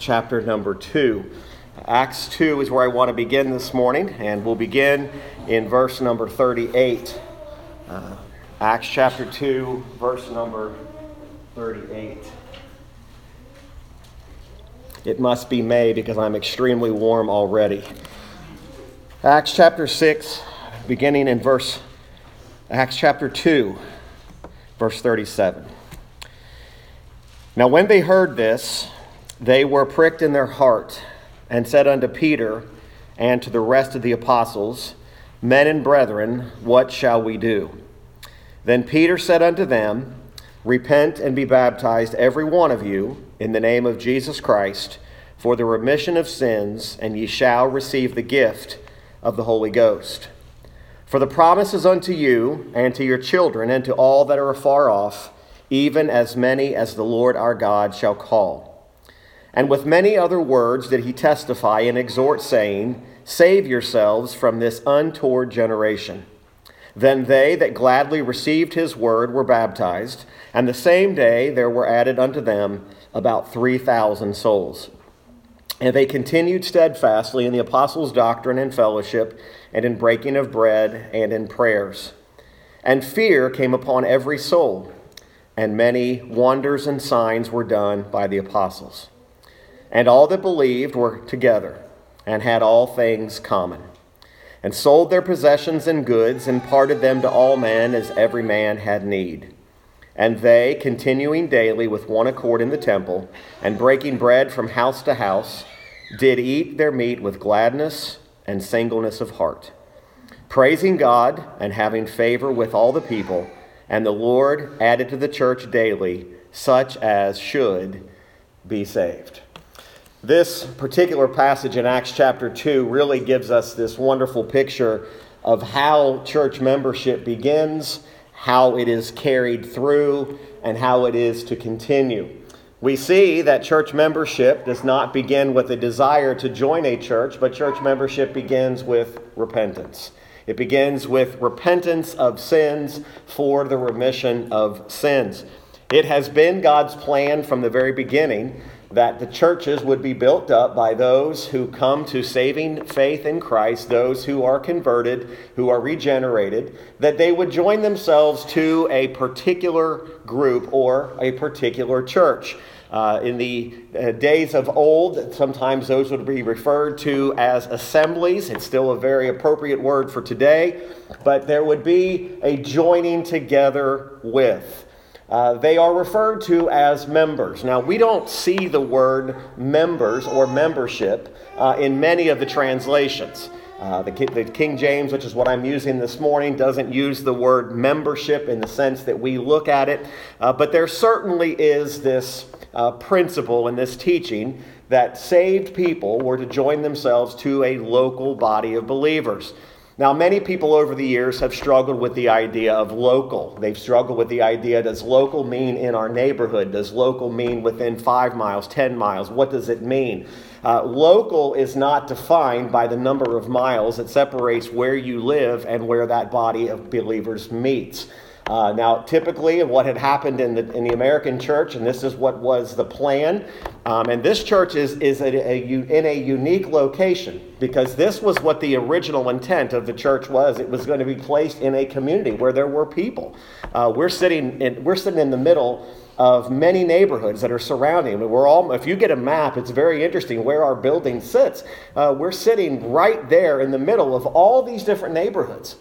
chapter number 2. Acts 2 is where I want to begin this morning, and we'll begin in verse number 38. Uh, Acts chapter 2, verse number 38. It must be May because I'm extremely warm already. Acts chapter 6, beginning in verse, Acts chapter 2, verse 37. Now, when they heard this, they were pricked in their heart and said unto Peter and to the rest of the apostles, Men and brethren, what shall we do? Then Peter said unto them, Repent and be baptized, every one of you, in the name of Jesus Christ, for the remission of sins, and ye shall receive the gift of the Holy Ghost. For the promise is unto you, and to your children, and to all that are afar off, even as many as the Lord our God shall call. And with many other words did he testify and exhort, saying, Save yourselves from this untoward generation. Then they that gladly received his word were baptized, and the same day there were added unto them about 3,000 souls. And they continued steadfastly in the apostles' doctrine and fellowship, and in breaking of bread, and in prayers. And fear came upon every soul, and many wonders and signs were done by the apostles. And all that believed were together and had all things common, and sold their possessions and goods, and parted them to all men as every man had need. And they, continuing daily with one accord in the temple, and breaking bread from house to house, did eat their meat with gladness and singleness of heart, praising God and having favor with all the people. And the Lord added to the church daily such as should be saved. This particular passage in Acts chapter 2 really gives us this wonderful picture of how church membership begins, how it is carried through, and how it is to continue. We see that church membership does not begin with a desire to join a church, but church membership begins with repentance. It begins with repentance of sins for the remission of sins. It has been God's plan from the very beginning that the churches would be built up by those who come to saving faith in Christ, those who are converted, who are regenerated, that they would join themselves to a particular group or a particular church. Uh, in the uh, days of old, sometimes those would be referred to as assemblies. It's still a very appropriate word for today, but there would be a joining together with. Uh, they are referred to as members. Now, we don't see the word members or membership uh, in many of the translations. Uh, the, the, King James, which is what I'm using this morning, doesn't use the word membership in the sense that we look at it, uh, but there certainly is this uh, principle in this teaching that saved people were to join themselves to a local body of believers. Now, many people over the years have struggled with the idea of local. They've struggled with the idea does local mean in our neighborhood? Does local mean within five miles, 10 miles? What does it mean? Uh, local is not defined by the number of miles, it separates where you live and where that body of believers meets. Uh, now, typically, what had happened in the, in the American church, and this is what was the plan, um, and this church is, is a, a, in a unique location because this was what the original intent of the church was. It was going to be placed in a community where there were people. Uh, we're, sitting in, we're sitting in the middle of many neighborhoods that are surrounding. We're all, if you get a map, it's very interesting where our building sits. Uh, we're sitting right there in the middle of all these different neighborhoods.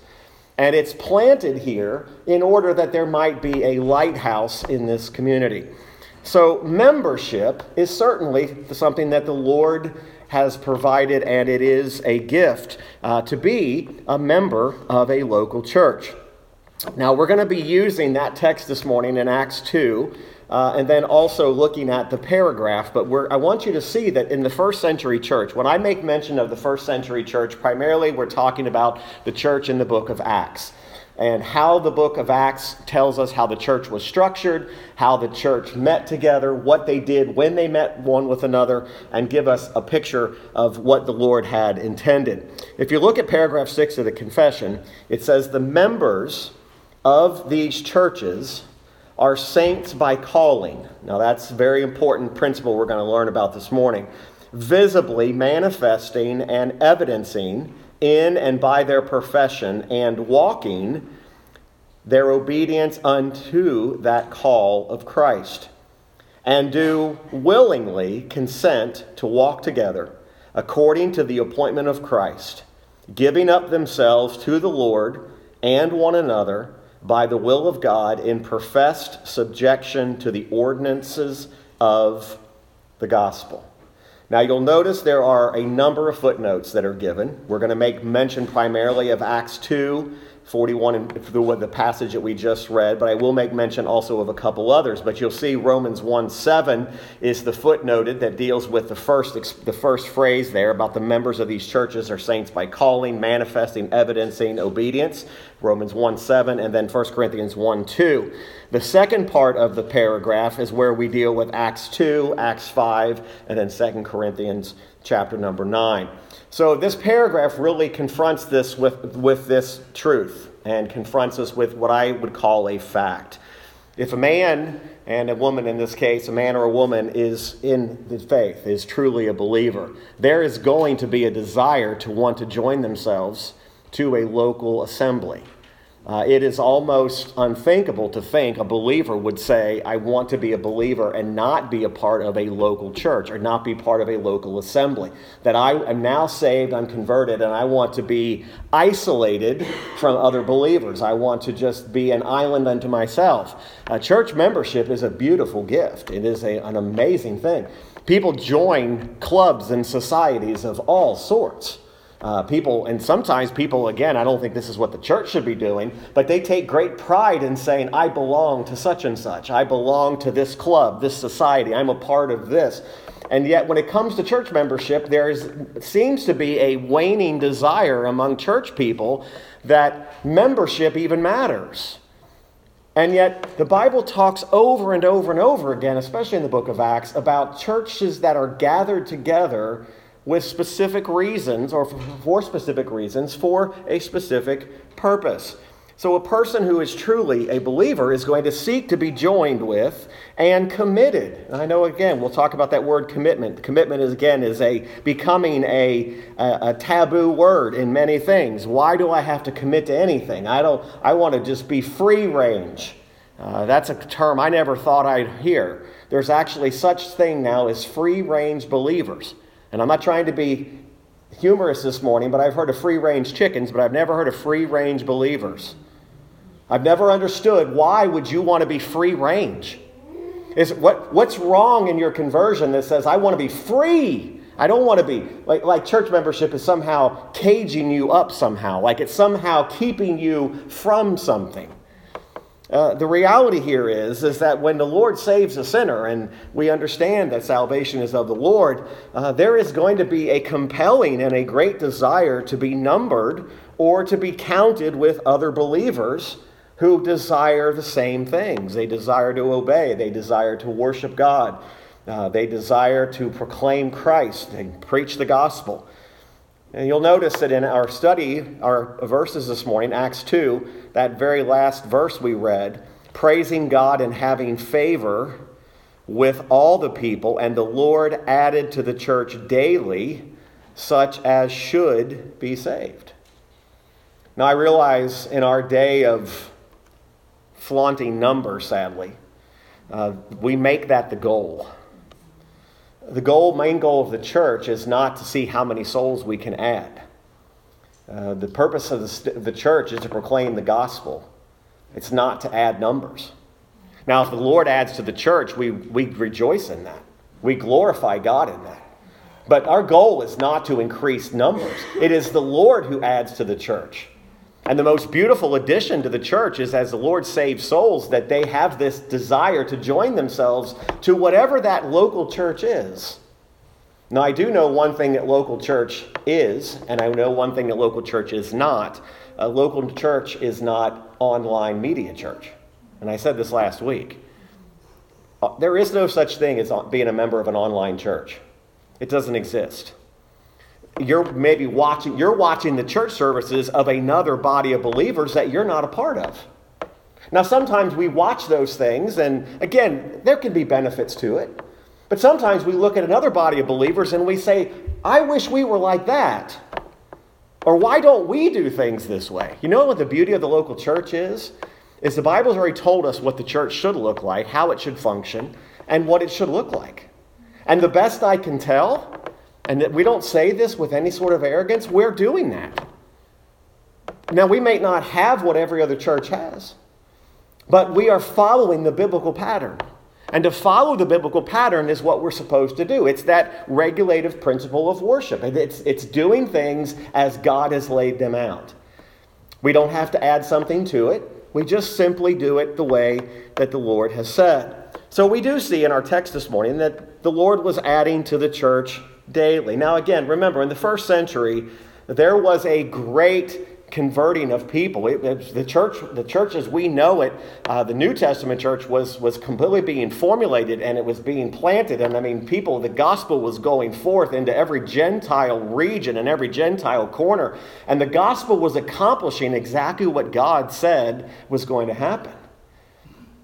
And it's planted here in order that there might be a lighthouse in this community. So, membership is certainly something that the Lord has provided, and it is a gift uh, to be a member of a local church. Now, we're going to be using that text this morning in Acts 2 uh, and then also looking at the paragraph. But I want you to see that in the first century church, when I make mention of the first century church, primarily we're talking about the church in the book of Acts and how the book of Acts tells us how the church was structured, how the church met together, what they did when they met one with another, and give us a picture of what the Lord had intended. If you look at paragraph six of the confession, it says the members of these churches are saints by calling. Now, that's a very important principle we're going to learn about this morning. Visibly manifesting and evidencing in and by their profession and walking their obedience unto that call of Christ, and do willingly consent to walk together according to the appointment of Christ, giving up themselves to the Lord and one another by the will of God in professed subjection to the ordinances of the gospel. Now, you'll notice there are a number of footnotes that are given. We're going to make mention primarily of Acts 2 41 and the passage that we just read, but I will make mention also of a couple others. But you'll see Romans 1 7 is the footnoted that deals with the first, the first phrase there about the members of these churches are saints by calling, manifesting, evidencing obedience. Romans 1 7, and then 1 Corinthians 1 2. The second part of the paragraph is where we deal with Acts 2, Acts 5, and then 2 Corinthians chapter number 9. So this paragraph really confronts this with, with this truth and confronts us with what I would call a fact. If a man and a woman in this case, a man or a woman is in the faith, is truly a believer, there is going to be a desire to want to join themselves to a local assembly. Uh, it is almost unthinkable to think a believer would say, I want to be a believer and not be a part of a local church or not be part of a local assembly. That I am now saved, I'm converted, and I want to be isolated from other believers. I want to just be an island unto myself. Uh, church membership is a beautiful gift, it is a, an amazing thing. People join clubs and societies of all sorts. Uh, people, and sometimes people, again, I don't think this is what the church should be doing, but they take great pride in saying, I belong to such and such. I belong to this club, this society. I'm a part of this. And yet, when it comes to church membership, there is, seems to be a waning desire among church people that membership even matters. And yet, the Bible talks over and over and over again, especially in the book of Acts, about churches that are gathered together with specific reasons or for specific reasons for a specific purpose. So, a person who is truly a believer is going to seek to be joined with and committed. And I know, again, we'll talk about that word commitment. Commitment is, again, is a becoming a, a, a taboo word in many things. Why do I have to commit to anything? I don't. I want to just be free range. Uh, that's a term I never thought I'd hear. There's actually such thing now as free range believers. And I'm not trying to be humorous this morning, but I've heard of free range chickens, but I've never heard of free range believers. I've never understood why would you want to be free range? Is what, what's wrong in your conversion that says, I want to be free? I don't want to be like, like church membership is somehow caging you up somehow, like it's somehow keeping you from something. Uh, the reality here is, is that when the Lord saves a sinner, and we understand that salvation is of the Lord, uh, there is going to be a compelling and a great desire to be numbered or to be counted with other believers who desire the same things. They desire to obey, they desire to worship God, uh, they desire to proclaim Christ and preach the gospel. And you'll notice that in our study, our verses this morning, Acts 2, that very last verse we read, praising God and having favor with all the people, and the Lord added to the church daily such as should be saved. Now, I realize in our day of flaunting numbers, sadly, uh, we make that the goal the goal, main goal of the church is not to see how many souls we can add. Uh, the purpose of the, the church is to proclaim the gospel. It's not to add numbers. Now, if the Lord adds to the church, we, we rejoice in that. We glorify God in that. But our goal is not to increase numbers. It is the Lord who adds to the church. And the most beautiful addition to the church is as the Lord saves souls, that they have this desire to join themselves to whatever that local church is. Now, I do know one thing that local church is, and I know one thing that local church is not. A local church is not online media church. And I said this last week. Uh, there is no such thing as being a member of an online church, it doesn't exist you're maybe watching you're watching the church services of another body of believers that you're not a part of Now, sometimes we watch those things, and again, there can be benefits to it. But sometimes we look at another body of believers and we say, I wish we were like that. Or why don't we do things this way? You know what the beauty of the local church is? Is the Bible's already told us what the church should look like, how it should function, and what it should look like. And the best I can tell, and that we don't say this with any sort of arrogance, we're doing that. Now, we may not have what every other church has, but we are following the biblical pattern. And to follow the biblical pattern is what we're supposed to do. It's that regulative principle of worship. It's, it's doing things as God has laid them out. We don't have to add something to it. We just simply do it the way that the Lord has said. So we do see in our text this morning that the Lord was adding to the church daily. Now, again, remember, in the first century, there was a great converting of people. It, it, the church, the church as we know it, uh, the New Testament church was was completely being formulated and it was being planted. And I mean, people, the gospel was going forth into every Gentile region and every Gentile corner, and the gospel was accomplishing exactly what God said was going to happen.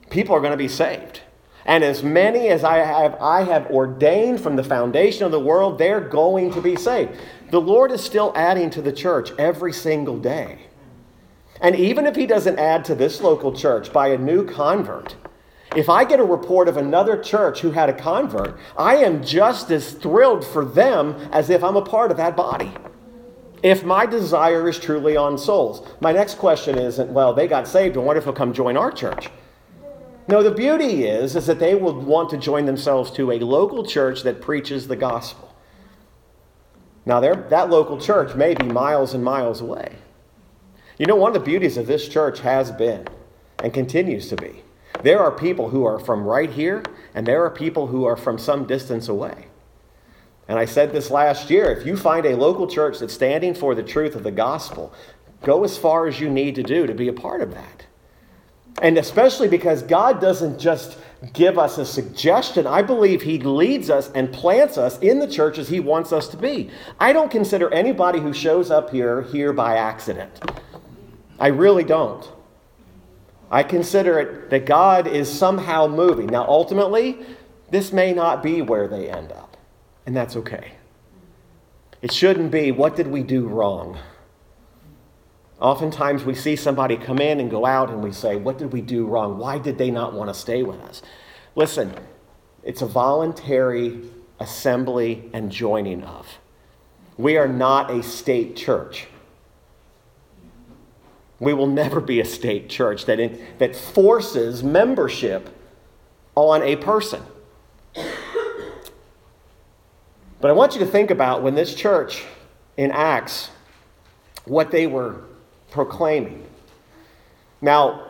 People are going to be saved. And as many as I have, I have ordained from the foundation of the world, they're going to be saved. The Lord is still adding to the church every single day. And even if He doesn't add to this local church by a new convert, if I get a report of another church who had a convert, I am just as thrilled for them as if I'm a part of that body. If my desire is truly on souls. My next question isn't, well, they got saved, and what if they'll come join our church? No, the beauty is, is that they will want to join themselves to a local church that preaches the gospel. Now, that local church may be miles and miles away. You know, one of the beauties of this church has been and continues to be there are people who are from right here, and there are people who are from some distance away. And I said this last year if you find a local church that's standing for the truth of the gospel, go as far as you need to do to be a part of that. And especially because God doesn't just give us a suggestion. I believe He leads us and plants us in the churches He wants us to be. I don't consider anybody who shows up here here by accident. I really don't. I consider it that God is somehow moving. Now, ultimately, this may not be where they end up, and that's okay. It shouldn't be, what did we do wrong? Oftentimes we see somebody come in and go out and we say, What did we do wrong? Why did they not want to stay with us? Listen, it's a voluntary assembly and joining of. We are not a state church. We will never be a state church that, in, that forces membership on a person. But I want you to think about when this church in Acts, what they were proclaiming. Now,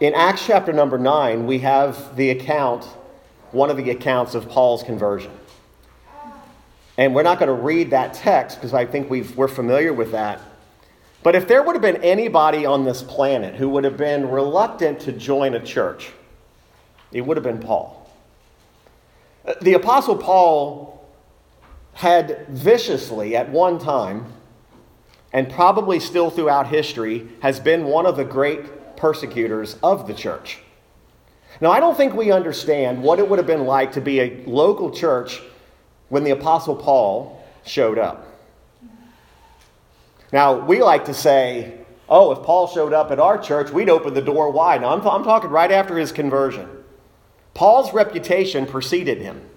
in Acts chapter number 9, we have the account, one of the accounts of Paul's conversion. And we're not going to read that text because I think we are familiar with that. But if there would have been anybody on this planet who would have been reluctant to join a church, it would have been Paul. The Apostle Paul had viciously, at one time, and probably still throughout history, has been one of the great persecutors of the church. Now, I don't think we understand what it would have been like to be a local church when the Apostle Paul showed up. Now, we like to say, oh, if Paul showed up at our church, we'd open the door wide. Now, I'm, I'm talking right after his conversion. Paul's reputation preceded him.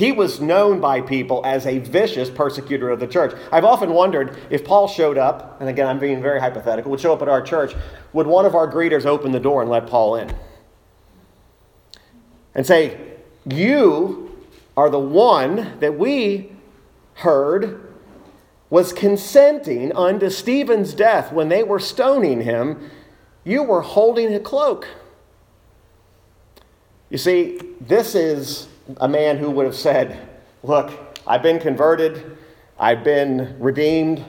He was known by people as a vicious persecutor of the church. I've often wondered if Paul showed up, and again, I'm being very hypothetical, would show up at our church, would one of our greeters open the door and let Paul in? And say, You are the one that we heard was consenting unto Stephen's death when they were stoning him. You were holding a cloak. You see, this is a man who would have said, Look, I've been converted, I've been redeemed,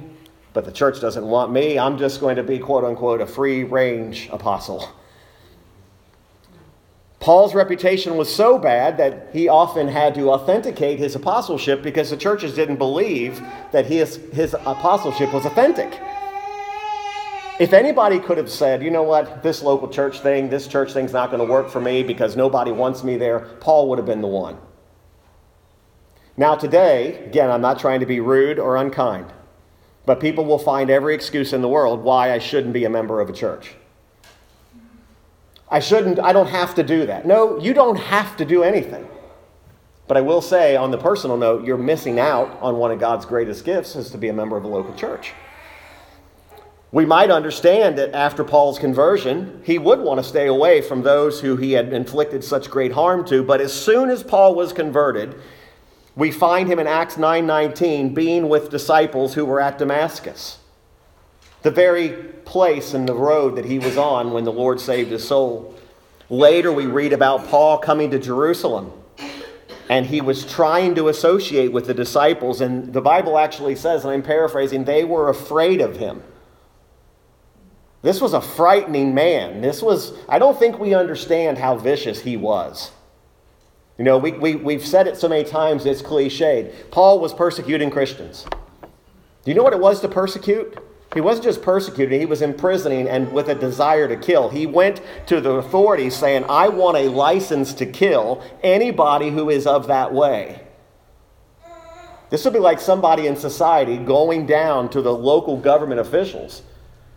but the church doesn't want me. I'm just going to be, quote unquote, a free range apostle. Paul's reputation was so bad that he often had to authenticate his apostleship because the churches didn't believe that his, his apostleship was authentic. If anybody could have said, you know what, this local church thing, this church thing's not going to work for me because nobody wants me there, Paul would have been the one. Now, today, again, I'm not trying to be rude or unkind, but people will find every excuse in the world why I shouldn't be a member of a church. I shouldn't, I don't have to do that. No, you don't have to do anything. But I will say, on the personal note, you're missing out on one of God's greatest gifts is to be a member of a local church. We might understand that after Paul's conversion, he would want to stay away from those who he had inflicted such great harm to, but as soon as Paul was converted, we find him in Acts 9:19 being with disciples who were at Damascus. The very place and the road that he was on when the Lord saved his soul. Later we read about Paul coming to Jerusalem and he was trying to associate with the disciples and the Bible actually says and I'm paraphrasing they were afraid of him. This was a frightening man. This was, I don't think we understand how vicious he was. You know, we, we, we've said it so many times, it's cliched. Paul was persecuting Christians. Do you know what it was to persecute? He wasn't just persecuting, he was imprisoning and with a desire to kill. He went to the authorities saying, I want a license to kill anybody who is of that way. This would be like somebody in society going down to the local government officials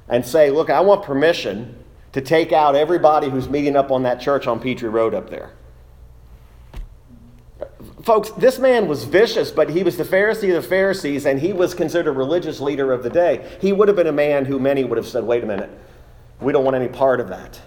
and say, Look, I want permission to take out everybody who's meeting up on that church on Petrie Road up there. Folks, this man was vicious, but he was the Pharisee of the Pharisees, and he was considered a religious leader of the day. He would have been a man who many would have said, Wait a minute, we don't want any part of that.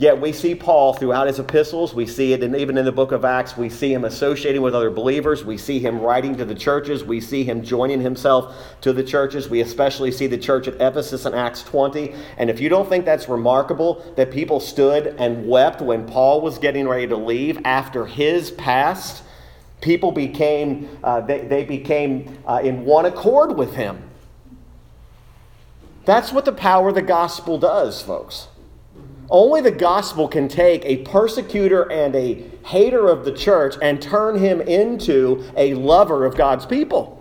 Yet we see Paul throughout his epistles. We see it and even in the book of Acts. We see him associating with other believers. We see him writing to the churches. We see him joining himself to the churches. We especially see the church at Ephesus in Acts 20. And if you don't think that's remarkable that people stood and wept when Paul was getting ready to leave after his past, people became, uh, they, they became uh, in one accord with him. That's what the power of the gospel does, folks. Only the gospel can take a persecutor and a hater of the church and turn him into a lover of God's people.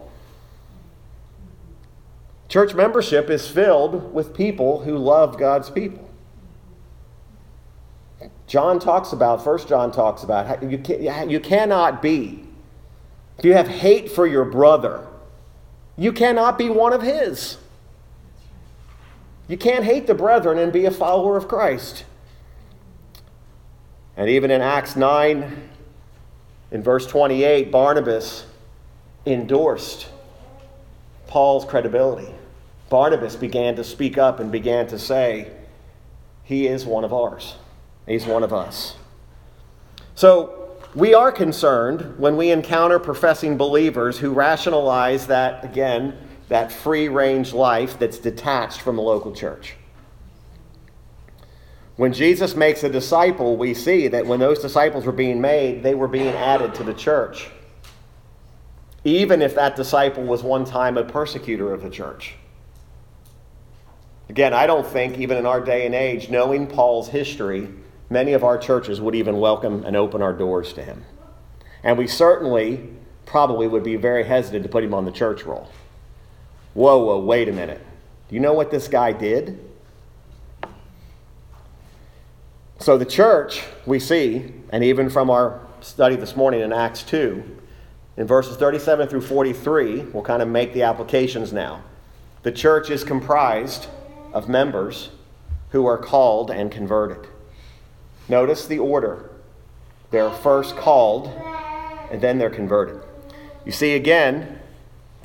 Church membership is filled with people who love God's people. John talks about, First John talks about, you, can, you cannot be. If you have hate for your brother, you cannot be one of his. You can't hate the brethren and be a follower of Christ. And even in Acts 9, in verse 28, Barnabas endorsed Paul's credibility. Barnabas began to speak up and began to say, He is one of ours. He's one of us. So we are concerned when we encounter professing believers who rationalize that, again, that free range life that's detached from the local church. When Jesus makes a disciple, we see that when those disciples were being made, they were being added to the church. Even if that disciple was one time a persecutor of the church. Again, I don't think, even in our day and age, knowing Paul's history, many of our churches would even welcome and open our doors to him. And we certainly probably would be very hesitant to put him on the church roll. Whoa, whoa, wait a minute. Do you know what this guy did? So, the church, we see, and even from our study this morning in Acts 2, in verses 37 through 43, we'll kind of make the applications now. The church is comprised of members who are called and converted. Notice the order. They're first called, and then they're converted. You see again,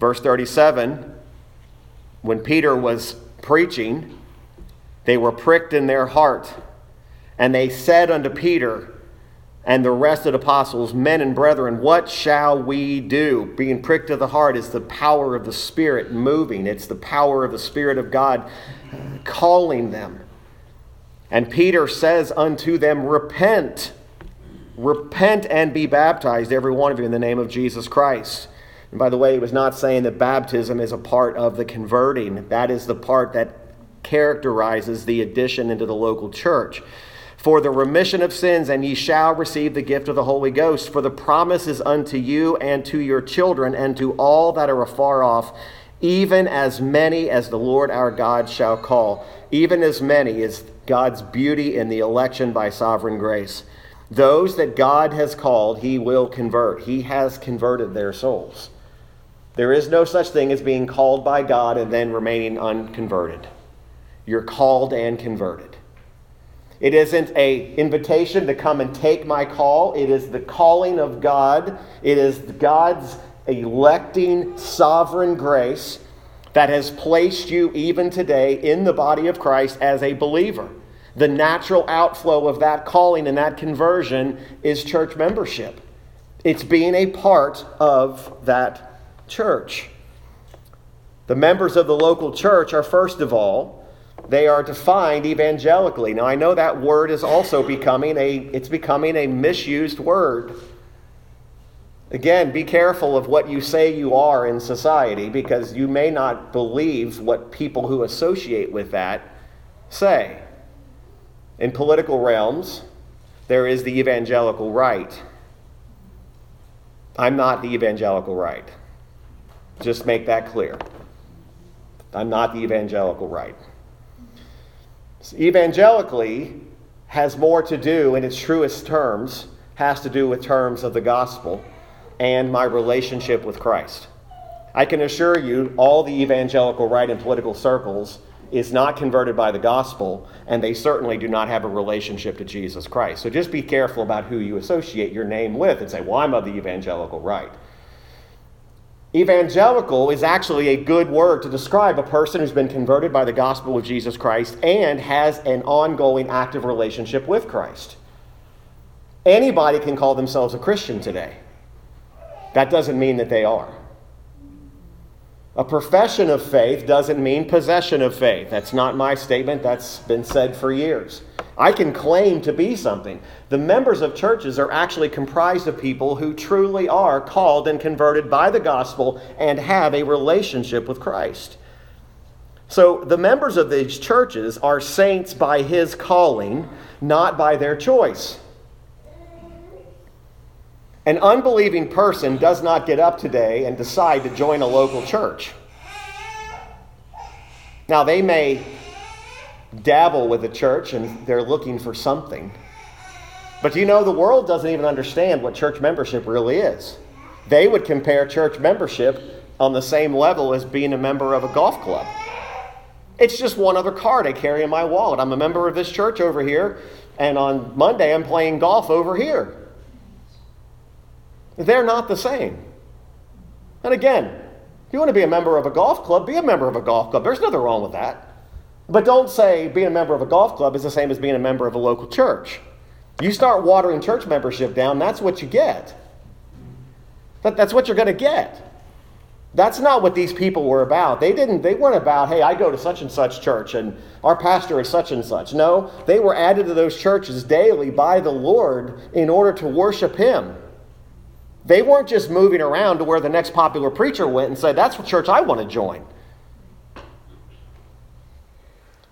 verse 37 when Peter was preaching, they were pricked in their heart. And they said unto Peter and the rest of the apostles, Men and brethren, what shall we do? Being pricked to the heart is the power of the Spirit moving, it's the power of the Spirit of God calling them. And Peter says unto them, Repent, repent and be baptized, every one of you, in the name of Jesus Christ and by the way, he was not saying that baptism is a part of the converting, that is the part that characterizes the addition into the local church. For the remission of sins, and ye shall receive the gift of the Holy Ghost. For the promise is unto you and to your children and to all that are afar off, even as many as the Lord our God shall call, even as many is God's beauty in the election by sovereign grace. Those that God has called, he will convert. He has converted their souls. There is no such thing as being called by God and then remaining unconverted. You're called and converted. It isn't a invitation to come and take my call. It is the calling of God. It is God's electing sovereign grace that has placed you even today in the body of Christ as a believer. The natural outflow of that calling and that conversion is church membership. It's being a part of that church. The members of the local church are, first of all, they are defined evangelically. Now I know that word is also becoming a it's becoming a misused word. Again, be careful of what you say you are in society because you may not believe what people who associate with that say. In political realms, there is the evangelical right. I'm not the evangelical right. Just make that clear. I'm not the evangelical right. So evangelically has more to do, in its truest terms, has to do with terms of the gospel and my relationship with Christ. I can assure you, all the evangelical right in political circles is not converted by the gospel, and they certainly do not have a relationship to Jesus Christ. So just be careful about who you associate your name with and say, well, I'm of the evangelical right. Evangelical is actually a good word to describe a person who's been converted by the gospel of Jesus Christ and has an ongoing active relationship with Christ. Anybody can call themselves a Christian today. That doesn't mean that they are. A profession of faith doesn't mean possession of faith. That's not my statement, that's been said for years. I can claim to be something. The members of churches are actually comprised of people who truly are called and converted by the gospel and have a relationship with Christ. So the members of these churches are saints by his calling, not by their choice. An unbelieving person does not get up today and decide to join a local church. Now, they may dabble with a church and they're looking for something. But you know, the world doesn't even understand what church membership really is. They would compare church membership on the same level as being a member of a golf club. It's just one other card I carry in my wallet. I'm a member of this church over here, and on Monday I'm playing golf over here. They're not the same. And again, if you want to be a member of a golf club, be a member of a golf club. There's nothing wrong with that. But don't say being a member of a golf club is the same as being a member of a local church. You start watering church membership down, that's what you get. That, that's what you're going to get. That's not what these people were about. They didn't they weren't about, "Hey, I go to such and such church and our pastor is such and such." No, they were added to those churches daily by the Lord in order to worship him. They weren't just moving around to where the next popular preacher went and said, That's the church I want to join.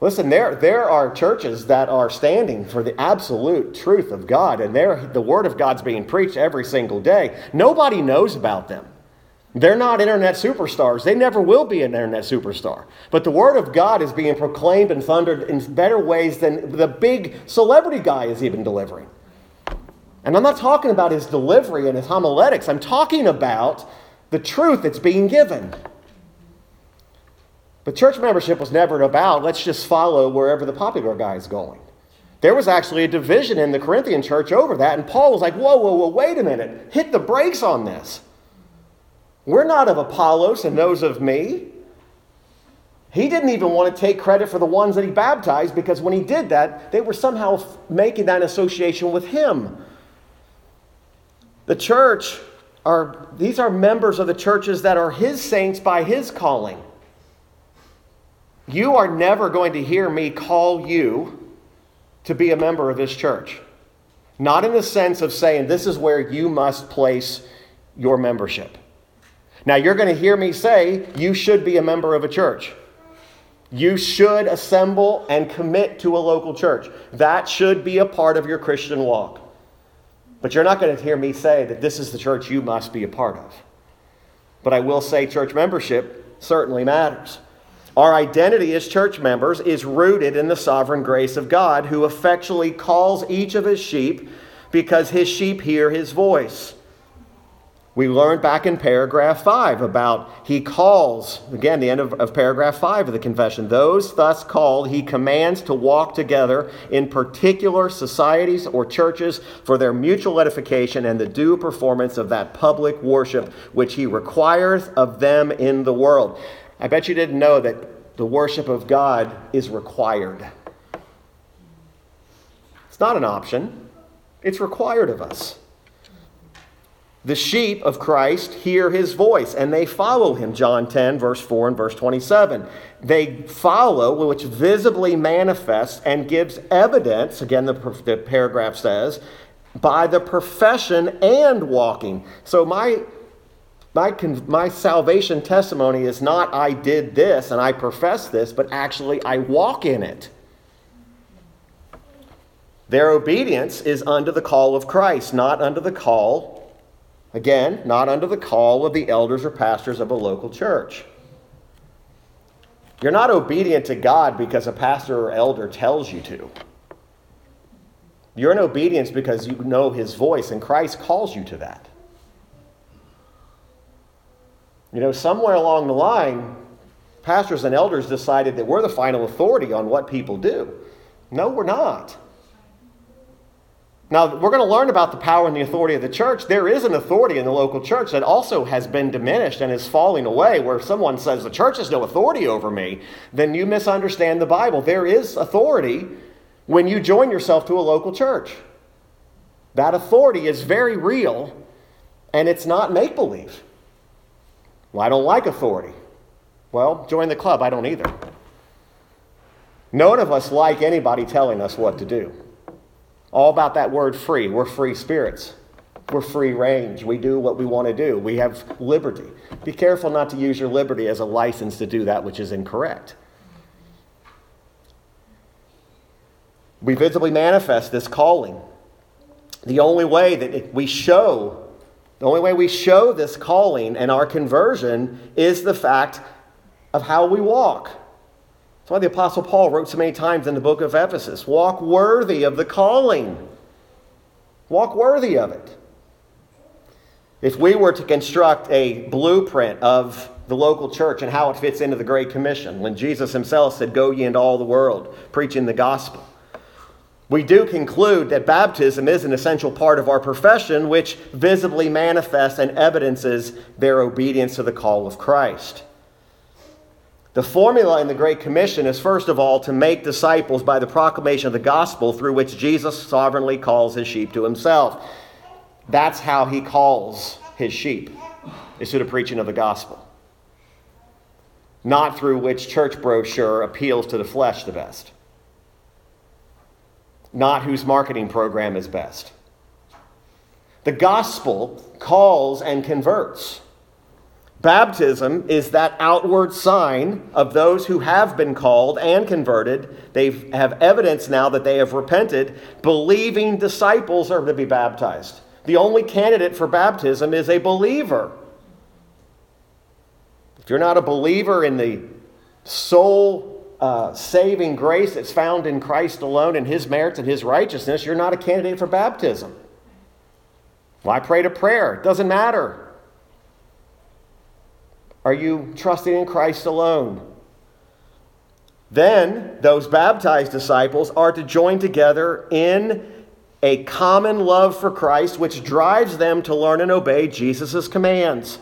Listen, there, there are churches that are standing for the absolute truth of God, and the Word of God's being preached every single day. Nobody knows about them. They're not internet superstars. They never will be an internet superstar. But the Word of God is being proclaimed and thundered in better ways than the big celebrity guy is even delivering. And I'm not talking about his delivery and his homiletics, I'm talking about the truth that's being given. But church membership was never about let's just follow wherever the popular guy is going. There was actually a division in the Corinthian church over that, and Paul was like, whoa, whoa, whoa, wait a minute. Hit the brakes on this. We're not of Apollos and those of me. He didn't even want to take credit for the ones that he baptized because when he did that, they were somehow making that association with him. The church are, these are members of the churches that are his saints by his calling. You are never going to hear me call you to be a member of this church. Not in the sense of saying this is where you must place your membership. Now, you're going to hear me say you should be a member of a church. You should assemble and commit to a local church. That should be a part of your Christian walk. But you're not going to hear me say that this is the church you must be a part of. But I will say church membership certainly matters. Our identity as church members is rooted in the sovereign grace of God, who effectually calls each of his sheep because his sheep hear his voice. We learned back in paragraph 5 about he calls, again, the end of, of, paragraph 5 of the confession, those thus called, he commands to walk together in particular societies or churches for their mutual edification and the due performance of that public worship which he requires of them in the world. I bet you didn't know that the worship of God is required. It's not an option, it's required of us. The sheep of Christ hear his voice and they follow him. John 10, verse 4 and verse 27. They follow, which visibly manifests and gives evidence, again, the, the paragraph says, by the profession and walking. So my my, my salvation testimony is not I did this and I profess this, but actually I walk in it. Their obedience is under the call of Christ, not under the call Again, not under the call of the elders or pastors of a local church. You're not obedient to God because a pastor or elder tells you to. You're in obedience because you know his voice, and Christ calls you to that. You know, somewhere along the line, pastors and elders decided that we're the final authority on what people do. No, we're not. Now, we're going to learn about the power and the authority of the church. There is an authority in the local church that also has been diminished and is falling away. Where someone says the church has no authority over me, then you misunderstand the Bible. There is authority when you join yourself to a local church. That authority is very real and it's not make believe. Well, I don't like authority. Well, join the club. I don't either. None of us like anybody telling us what to do. All about that word free. We're free spirits. We're free range. We do what we want to do. We have liberty. Be careful not to use your liberty as a license to do that which is incorrect. We visibly manifest this calling. The only way that we show, the only way we show this calling and our conversion is the fact of how we walk. That's why the Apostle Paul wrote so many times in the book of Ephesus walk worthy of the calling. Walk worthy of it. If we were to construct a blueprint of the local church and how it fits into the Great Commission, when Jesus himself said, Go ye into all the world, preaching the gospel, we do conclude that baptism is an essential part of our profession, which visibly manifests and evidences their obedience to the call of Christ. The formula in the Great Commission is first of all to make disciples by the proclamation of the gospel through which Jesus sovereignly calls his sheep to himself. That's how he calls his sheep, is through the preaching of the gospel. Not through which church brochure appeals to the flesh the best. Not whose marketing program is best. The gospel calls and converts. Baptism is that outward sign of those who have been called and converted. They have evidence now that they have repented. Believing disciples are to be baptized. The only candidate for baptism is a believer. If you're not a believer in the soul uh, saving grace that's found in Christ alone and his merits and his righteousness, you're not a candidate for baptism. I prayed a prayer. It doesn't matter. Are you trusting in Christ alone? Then those baptized disciples are to join together in a common love for Christ, which drives them to learn and obey Jesus' commands.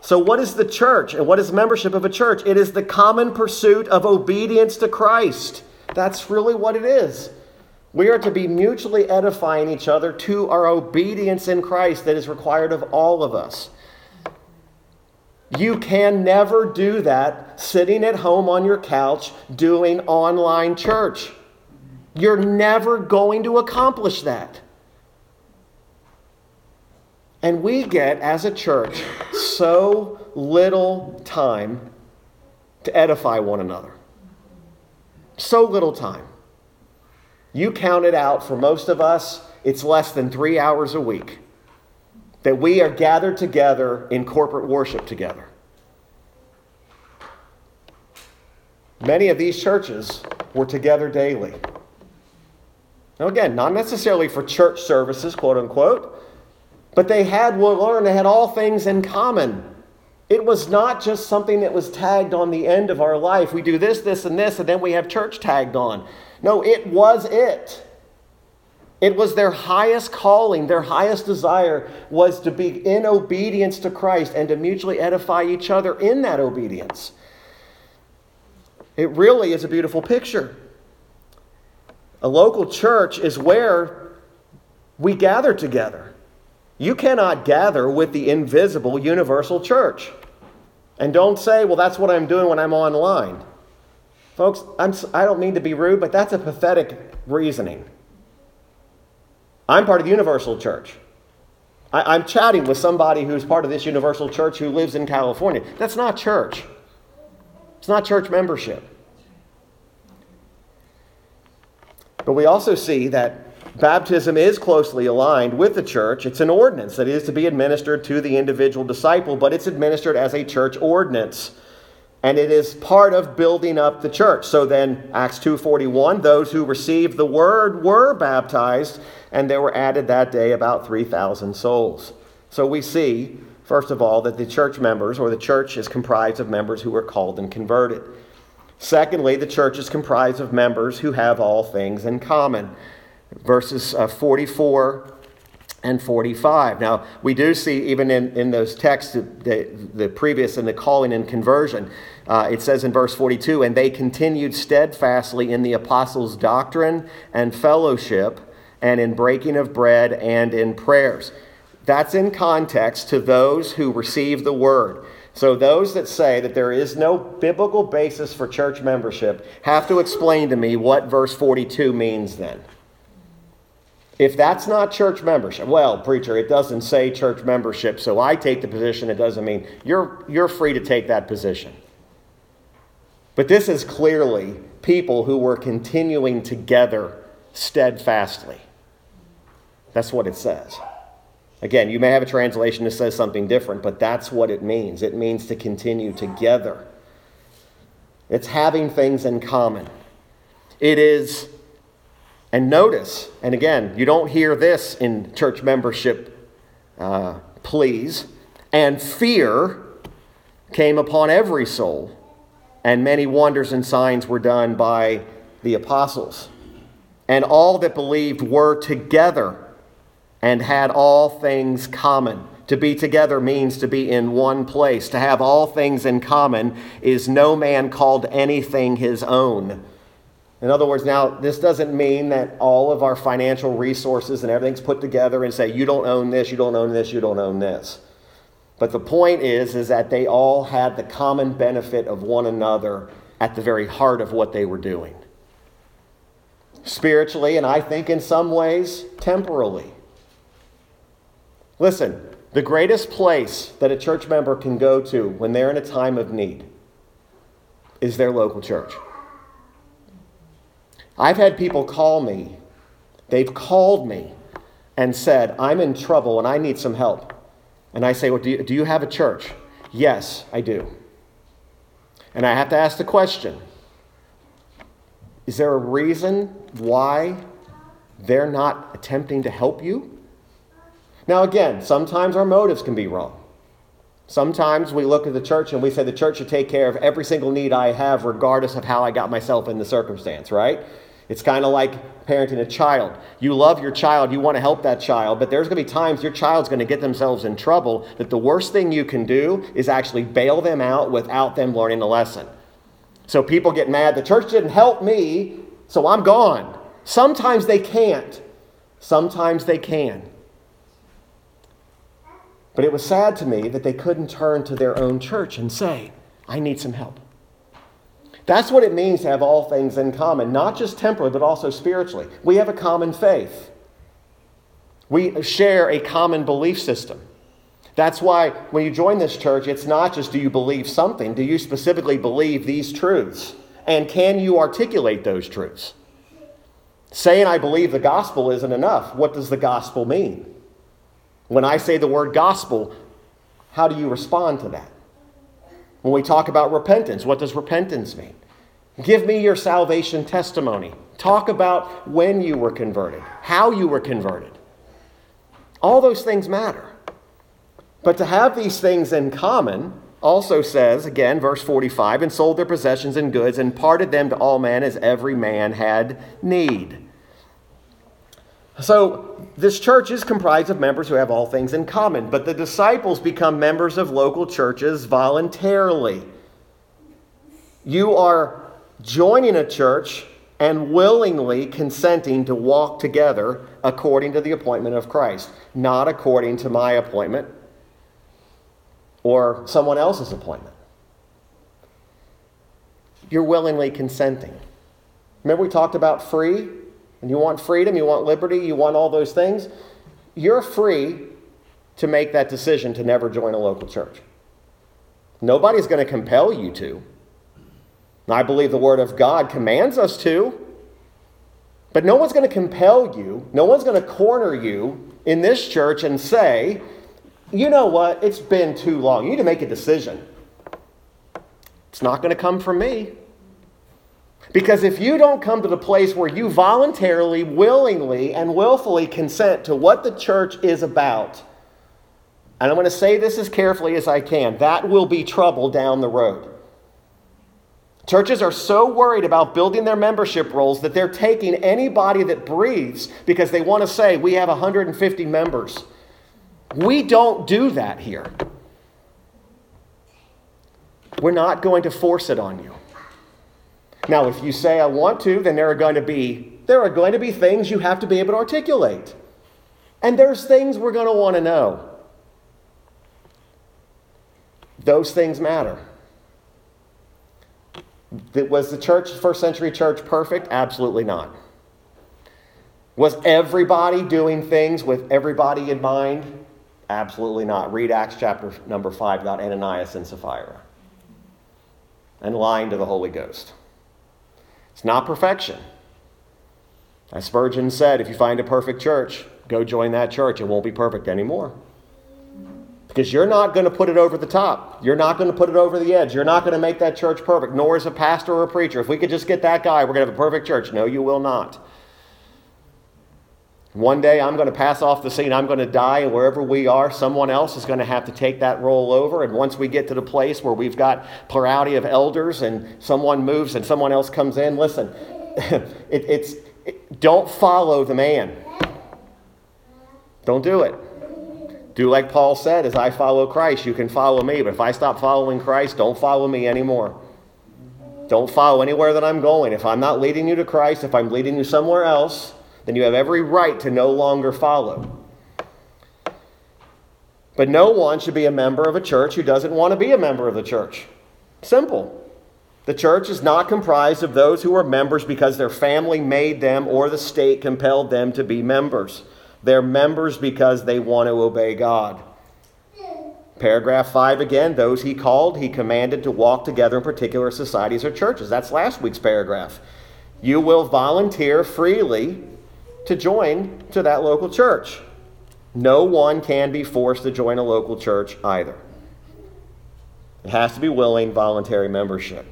So, what is the church and what is membership of a church? It is the common pursuit of obedience to Christ. That's really what it is. We are to be mutually edifying each other to our obedience in Christ that is required of all of us. You can never do that sitting at home on your couch doing online church. You're never going to accomplish that. And we get, as a church, so little time to edify one another. So little time. You count it out for most of us, it's less than three hours a week that we are gathered together in corporate worship together. many of these churches were together daily. Now, again, not necessarily for church services, quote unquote, but they had, we'll they had all things in common. It was not just something that was tagged on the end of our life. We do this, this, and this, and then we have church tagged on. No, it was it. It was their highest calling, their highest desire was to be in obedience to Christ and to mutually edify each other in that obedience. It really is a beautiful picture. A local church is where we gather together. You cannot gather with the invisible universal church. And don't say, well, that's what I'm doing when I'm online. Folks, I'm, I don't mean to be rude, but that's a pathetic reasoning. I'm part of the Universal Church. I, am chatting with somebody who's part of this Universal Church who lives in California. That's not church, it's not church membership. But we also see that baptism is closely aligned with the church. It's an ordinance that is to be administered to the individual disciple, but it's administered as a church ordinance and it is part of building up the church. So then Acts 2:41 those who received the word were baptized and there were added that day about 3000 souls. So we see first of all that the church members or the church is comprised of members who were called and converted. Secondly, the church is comprised of members who have all things in common. Verses uh, 44 and 45. Now, we do see, even in, in those texts, the, the previous and the calling and conversion, uh, it says in verse 42 and they continued steadfastly in the apostles' doctrine and fellowship, and in breaking of bread and in prayers. That's in context to those who receive the word. So, those that say that there is no biblical basis for church membership have to explain to me what verse 42 means then. If that's not church membership, well, preacher, it doesn't say church membership, so I take the position it doesn't mean. You're, you're free to take that position. But this is clearly people who were continuing together steadfastly. That's what it says. Again, you may have a translation that says something different, but that's what it means. It means to continue together. It's having things in common. It is, and notice, and again, you don't hear this in church membership uh, pleas, and fear came upon every soul, and many wonders and signs were done by the apostles. And all that believed were together and had all things common. To be together means to be in one place. To have all things in common is no man called anything his own. In other words, now, this doesn't mean that all of our financial resources and everything's put together and say, you don't own this, you don't own this, you don't own this. But the point is, is that they all had the common benefit of one another at the very heart of what they were doing. Spiritually, and I think in some ways, temporally. Listen, the greatest place that a church member can go to when they're in a time of need is their local church. I've had people call me, they've called me and said, I'm in trouble and I need some help. And I say, Well, do you, do you have a church? Yes, I do. And I have to ask the question Is there a reason why they're not attempting to help you? Now, again, sometimes our motives can be wrong. Sometimes we look at the church and we say the church should take care of every single need I have, regardless of how I got myself in the circumstance, right? It's kind of like parenting a child. You love your child, you want to help that child, but there's going to be times your child's going to get themselves in trouble that the worst thing you can do is actually bail them out without them learning the lesson. So people get mad, the church didn't help me, so I'm gone. Sometimes they can't, sometimes they can. But it was sad to me that they couldn't turn to their own church and say, I need some help. That's what it means to have all things in common, not just temporally, but also spiritually. We have a common faith, we share a common belief system. That's why when you join this church, it's not just do you believe something, do you specifically believe these truths? And can you articulate those truths? Saying I believe the gospel isn't enough. What does the gospel mean? When I say the word gospel, how do you respond to that? When we talk about repentance, what does repentance mean? Give me your salvation testimony. Talk about when you were converted, how you were converted. All those things matter. But to have these things in common also says, again, verse 45, and sold their possessions and goods and parted them to all men as every man had need. So, this church is comprised of members who have all things in common, but the disciples become members of local churches voluntarily. You are joining a church and willingly consenting to walk together according to the appointment of Christ, not according to my appointment or someone else's appointment. You're willingly consenting. Remember, we talked about free? And you want freedom, you want liberty, you want all those things. You're free to make that decision to never join a local church. Nobody's going to compel you to. I believe the Word of God commands us to. But no one's going to compel you, no one's going to corner you in this church and say, you know what, it's been too long. You need to make a decision. It's not going to come from me. Because if you don't come to the place where you voluntarily, willingly, and willfully consent to what the church is about, and I'm going to say this as carefully as I can, that will be trouble down the road. Churches are so worried about building their membership rolls that they're taking anybody that breathes because they want to say, we have 150 members. We don't do that here. We're not going to force it on you. Now, if you say I want to, then there are going to be there are going to be things you have to be able to articulate. And there's things we're going to want to know. Those things matter. Was the church, first century church, perfect? Absolutely not. Was everybody doing things with everybody in mind? Absolutely not. Read Acts chapter number 5 about Ananias and Sapphira and lying to the Holy Ghost. It's not perfection. As Spurgeon said, if you find a perfect church, go join that church. It won't be perfect anymore. Because you're not going to put it over the top. You're not going to put it over the edge. You're not going to make that church perfect, nor is a pastor or a preacher. If we could just get that guy, we're going to have a perfect church. No, you will not. One day I'm going to pass off the scene. I'm going to die, and wherever we are, someone else is going to have to take that role over. And once we get to the place where we've got plurality of elders and someone moves and someone else comes in, listen, it, it's it, don't follow the man. Don't do it. Do like Paul said, as I follow Christ, you can follow me. But if I stop following Christ, don't follow me anymore. Don't follow anywhere that I'm going. If I'm not leading you to Christ, if I'm leading you somewhere else, then you have every right to no longer follow. But no one should be a member of a church who doesn't want to be a member of the church. Simple. The church is not comprised of those who are members because their family made them or the state compelled them to be members. They're members because they want to obey God. Paragraph 5 again, those he called, he commanded to walk together in particular societies or churches. That's last week's paragraph. You will volunteer freely to join to that local church. No one can be forced to join a local church either. It has to be willing, voluntary membership.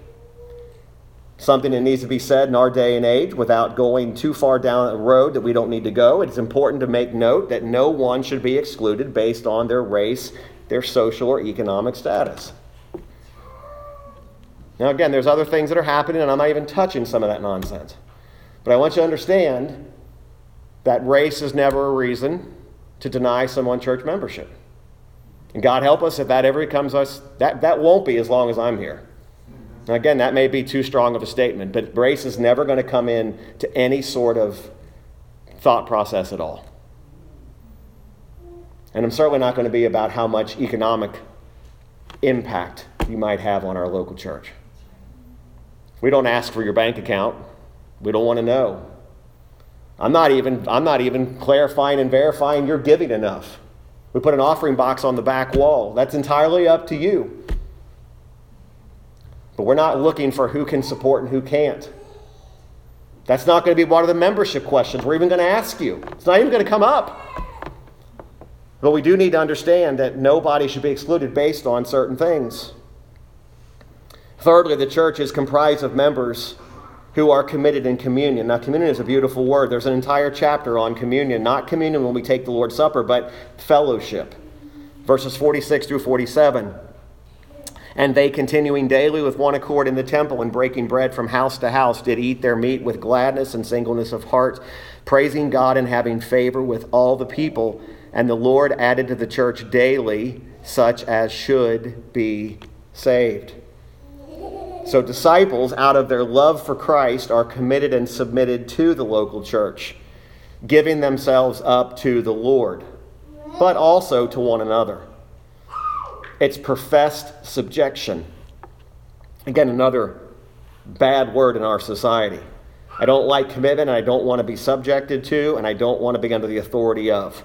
Something that needs to be said in our day and age without going too far down a road that we don't need to go. It's important to make note that no one should be excluded based on their race, their social or economic status. Now, again, there's other things that are happening, and I'm not even touching some of that nonsense. But I want you to understand that race is never a reason to deny someone church membership. And God help us if that ever comes us, that, that won't be as long as I'm here. Now again, that may be too strong of a statement, but race is never going to come in to any sort of thought process at all. And I'm certainly not going to be about how much economic impact you might have on our local church. We don't ask for your bank account. We don't want to know. I'm not even, I'm not even clarifying and verifying you're giving enough. We put an offering box on the back wall. That's entirely up to you. But we're not looking for who can support and who can't. That's not going to be one of the membership questions we're even going to ask you. It's not even going to come up. But we do need to understand that nobody should be excluded based on certain things. Thirdly, the church is comprised of members who are committed in communion. Now, communion is a beautiful word. There's an entire chapter on communion, not communion when we take the Lord's Supper, but fellowship. Verses 46 through 47. And they, continuing daily with one accord in the temple and breaking bread from house to house, did eat their meat with gladness and singleness of heart, praising God and having favor with all the people. And the Lord added to the church daily such as should be saved. So, disciples, out of their love for Christ, are committed and submitted to the local church, giving themselves up to the Lord, but also to one another. It's professed subjection. Again, another bad word in our society. I don't like commitment, and I don't want to be subjected to, and I don't want to be under the authority of.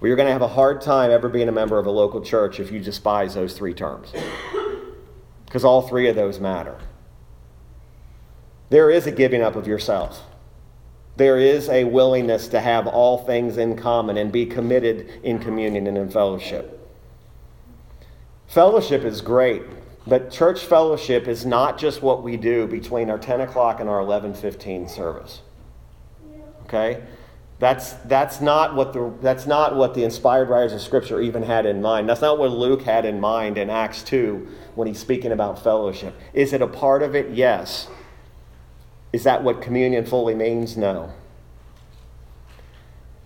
Well, you're going to have a hard time ever being a member of a local church if you despise those three terms because all three of those matter. There is a giving up of yourself. There is a willingness to have all things in common and be committed in communion and in fellowship. Fellowship is great, but church fellowship is not just what we do between our 10 o'clock and our 11:15 service. Okay? That's, that's, not what the, that's not what the inspired writers of Scripture even had in mind. That's not what Luke had in mind in Acts 2 when he's speaking about fellowship. Is it a part of it? Yes. Is that what communion fully means? No.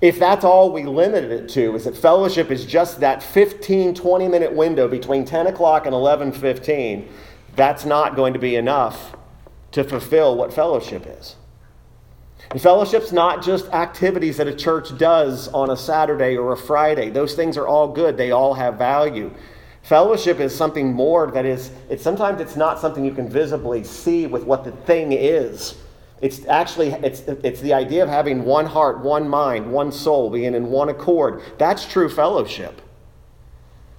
If that's all we limited it to, is that fellowship is just that 15, 20 minute window between 10 o'clock and 11.15, that's not going to be enough to fulfill what fellowship is. And fellowship's not just activities that a church does on a Saturday or a Friday. Those things are all good. They all have value. Fellowship is something more that is, it's sometimes it's not something you can visibly see with what the thing is. It's actually it's, it's the idea of having one heart, one mind, one soul, being in one accord. That's true fellowship.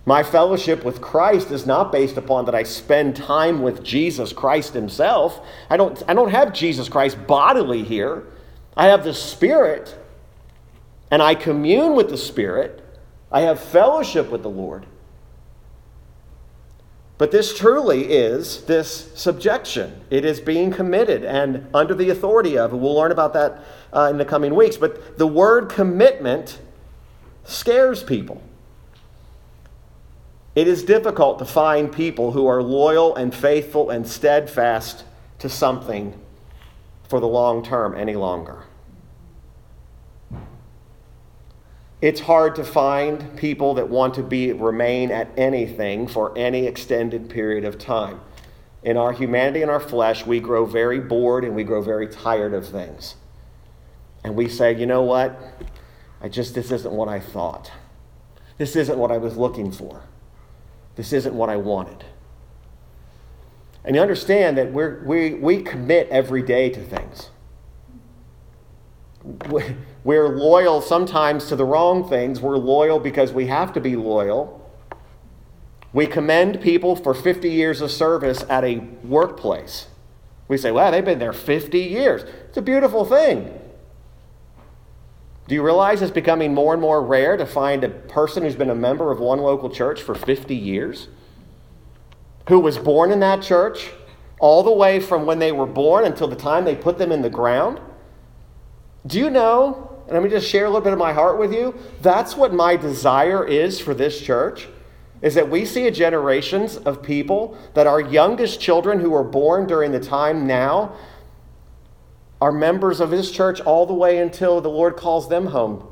My fellowship with Christ is not based upon that I spend time with Jesus Christ himself. I don't, I don't have Jesus Christ bodily here. I have the Spirit, and I commune with the Spirit. I have fellowship with the Lord. But this truly is this subjection. It is being committed and under the authority of. We'll learn about that uh, in the coming weeks. But the word commitment scares people. It is difficult to find people who are loyal and faithful and steadfast to something for the long term any longer. It's hard to find people that want to be remain at anything for any extended period of time. In our humanity and our flesh, we grow very bored and we grow very tired of things. And we say, you know what? I just, this isn't what I thought. This isn't what I was looking for. This isn't what I wanted. And you understand that we're, we, we commit every day to things we're loyal sometimes to the wrong things. We're loyal because we have to be loyal. We commend people for 50 years of service at a workplace. We say, wow, they've been there 50 years. It's a beautiful thing. Do you realize it's becoming more and more rare to find a person who's been a member of one local church for 50 years? Who was born in that church all the way from when they were born until the time they put them in the ground? Do you know, and let me just share a little bit of my heart with you, that's what my desire is for this church. Is that we see a generations of people that our youngest children who were born during the time now are members of His church all the way until the Lord calls them home.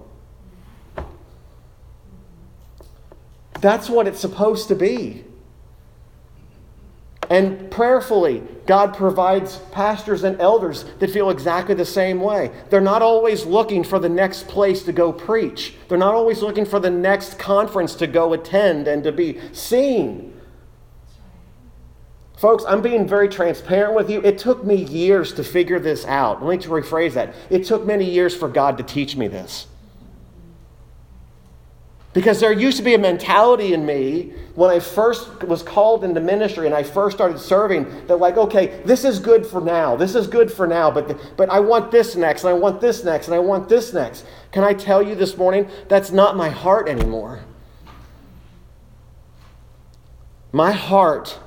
That's what it's supposed to be. And prayerfully, God provides pastors and elders that feel exactly the same way. They're not always looking for the next place to go preach, they're not always looking for the next conference to go attend and to be seen. Folks, I'm being very transparent with you. It took me years to figure this out. Let me rephrase that. It took many years for God to teach me this. Because there used to be a mentality in me when I first was called into ministry and I first started serving that, like, okay, this is good for now. This is good for now, but, but I want this next, and I want this next, and I want this next. Can I tell you this morning? That's not my heart anymore. My heart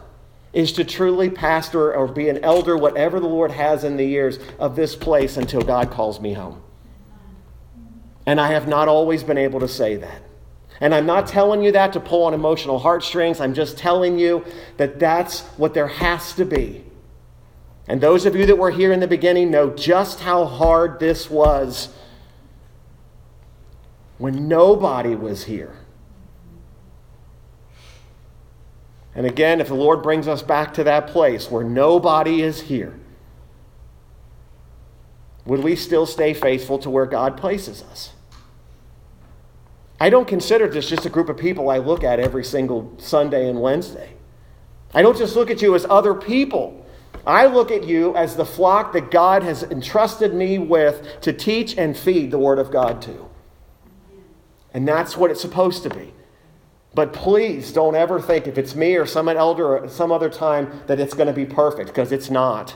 is to truly pastor or be an elder, whatever the Lord has in the years of this place until God calls me home. And I have not always been able to say that. And I'm not telling you that to pull on emotional heartstrings. I'm just telling you that that's what there has to be. And those of you that were here in the beginning know just how hard this was when nobody was here. And again, if the Lord brings us back to that place where nobody is here, would we still stay faithful to where God places us? I don't consider this just a group of people I look at every single Sunday and Wednesday. I don't just look at you as other people. I look at you as the flock that God has entrusted me with to teach and feed the Word of God to. And that's what it's supposed to be. But please don't ever think if it's me or some elder or some other time that it's going to be perfect, because it's not.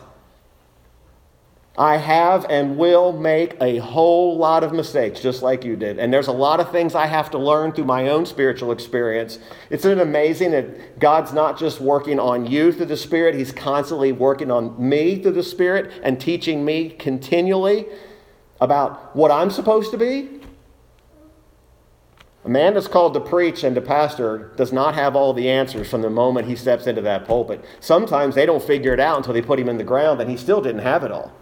I have and will make a whole lot of mistakes, just like you did. And there's a lot of things I have to learn through my own spiritual experience. Isn't it amazing that God's not just working on you through the Spirit, He's constantly working on me through the Spirit and teaching me continually about what I'm supposed to be? A man that's called to preach and to pastor does not have all the answers from the moment he steps into that pulpit. Sometimes they don't figure it out until they put him in the ground, and he still didn't have it all.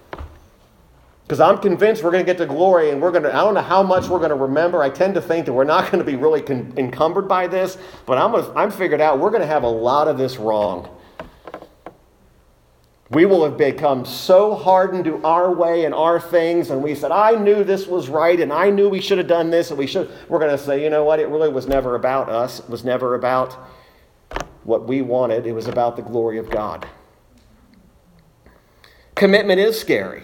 Because I'm convinced we're going to get to glory and we're going to, I don't know how much we're going to remember. I tend to think that we're not going to be really con- encumbered by this, but I'm, gonna, I'm figured out we're going to have a lot of this wrong. We will have become so hardened to our way and our things, and we said, I knew this was right, and I knew we should have done this, and we should. We're going to say, you know what? It really was never about us. It was never about what we wanted. It was about the glory of God. Commitment is scary.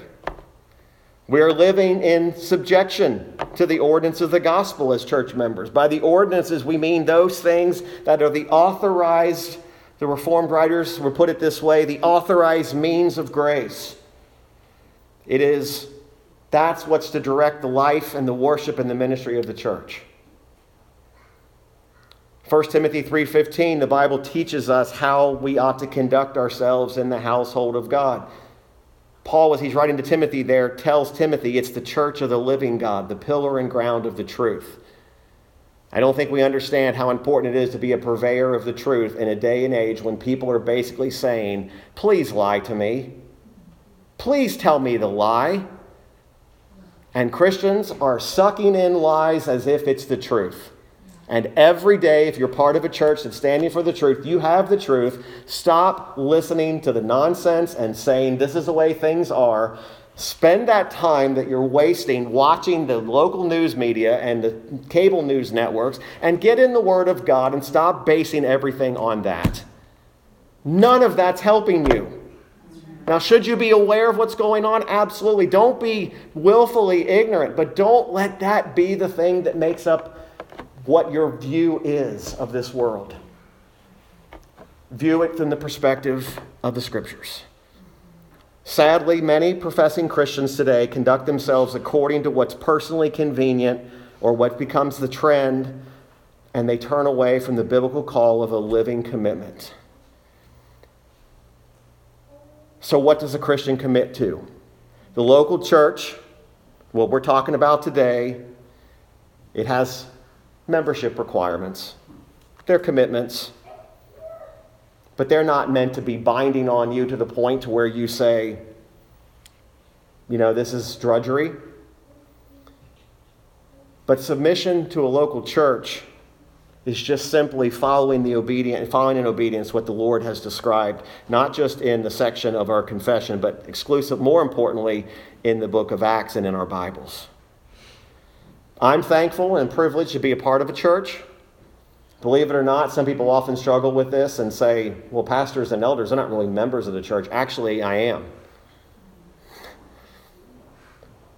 We are living in subjection to the ordinance of the gospel as church members. By the ordinances, we mean those things that are the authorized, the Reformed writers would put it this way the authorized means of grace. It is, that's what's to direct the life and the worship and the ministry of the church. 1 Timothy 3:15 the Bible teaches us how we ought to conduct ourselves in the household of God. Paul, as he's writing to Timothy there, tells Timothy it's the church of the living God, the pillar and ground of the truth. I don't think we understand how important it is to be a purveyor of the truth in a day and age when people are basically saying, Please lie to me. Please tell me the lie. And Christians are sucking in lies as if it's the truth. And every day, if you're part of a church that's standing for the truth, you have the truth. Stop listening to the nonsense and saying this is the way things are. Spend that time that you're wasting watching the local news media and the cable news networks and get in the Word of God and stop basing everything on that. None of that's helping you. Now, should you be aware of what's going on? Absolutely. Don't be willfully ignorant, but don't let that be the thing that makes up what your view is of this world. View it from the perspective of the scriptures. Sadly, many professing Christians today conduct themselves according to what's personally convenient or what becomes the trend, and they turn away from the biblical call of a living commitment. So, what does a Christian commit to? The local church, what we're talking about today, it has membership requirements, they're commitments, but they're not meant to be binding on you to the point where you say, you know, this is drudgery. But submission to a local church is just simply following the obedient, following in obedience what the Lord has described, not just in the section of our confession, but exclusive, more importantly, in the book of Acts and in our Bibles. I'm thankful and privileged to be a part of a church. Believe it or not, some people often struggle with this and say, well, pastors and elders are not really members of the church. Actually, I am.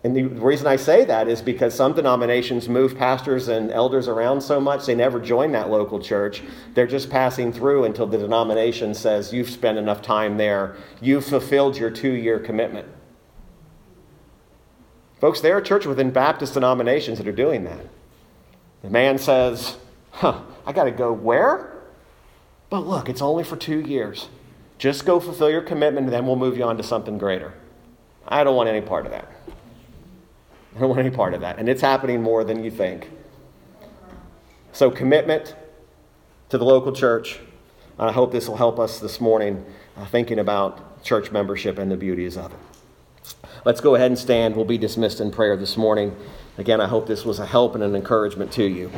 And the reason I say that is because some denominations move pastors and elders around so much, they never join that local church. They're just passing through until the denomination says, You've spent enough time there, you've fulfilled your two year commitment. Folks, there are churches within Baptist denominations that are doing that. The man says, Huh, I got to go where? But look, it's only for two years. Just go fulfill your commitment, and then we'll move you on to something greater. I don't want any part of that. I don't want any part of that. And it's happening more than you think. So, commitment to the local church. I hope this will help us this morning uh, thinking about church membership and the beauties of it. Let's go ahead and stand. We'll be dismissed in prayer this morning. Again, I hope this was a help and an encouragement to you.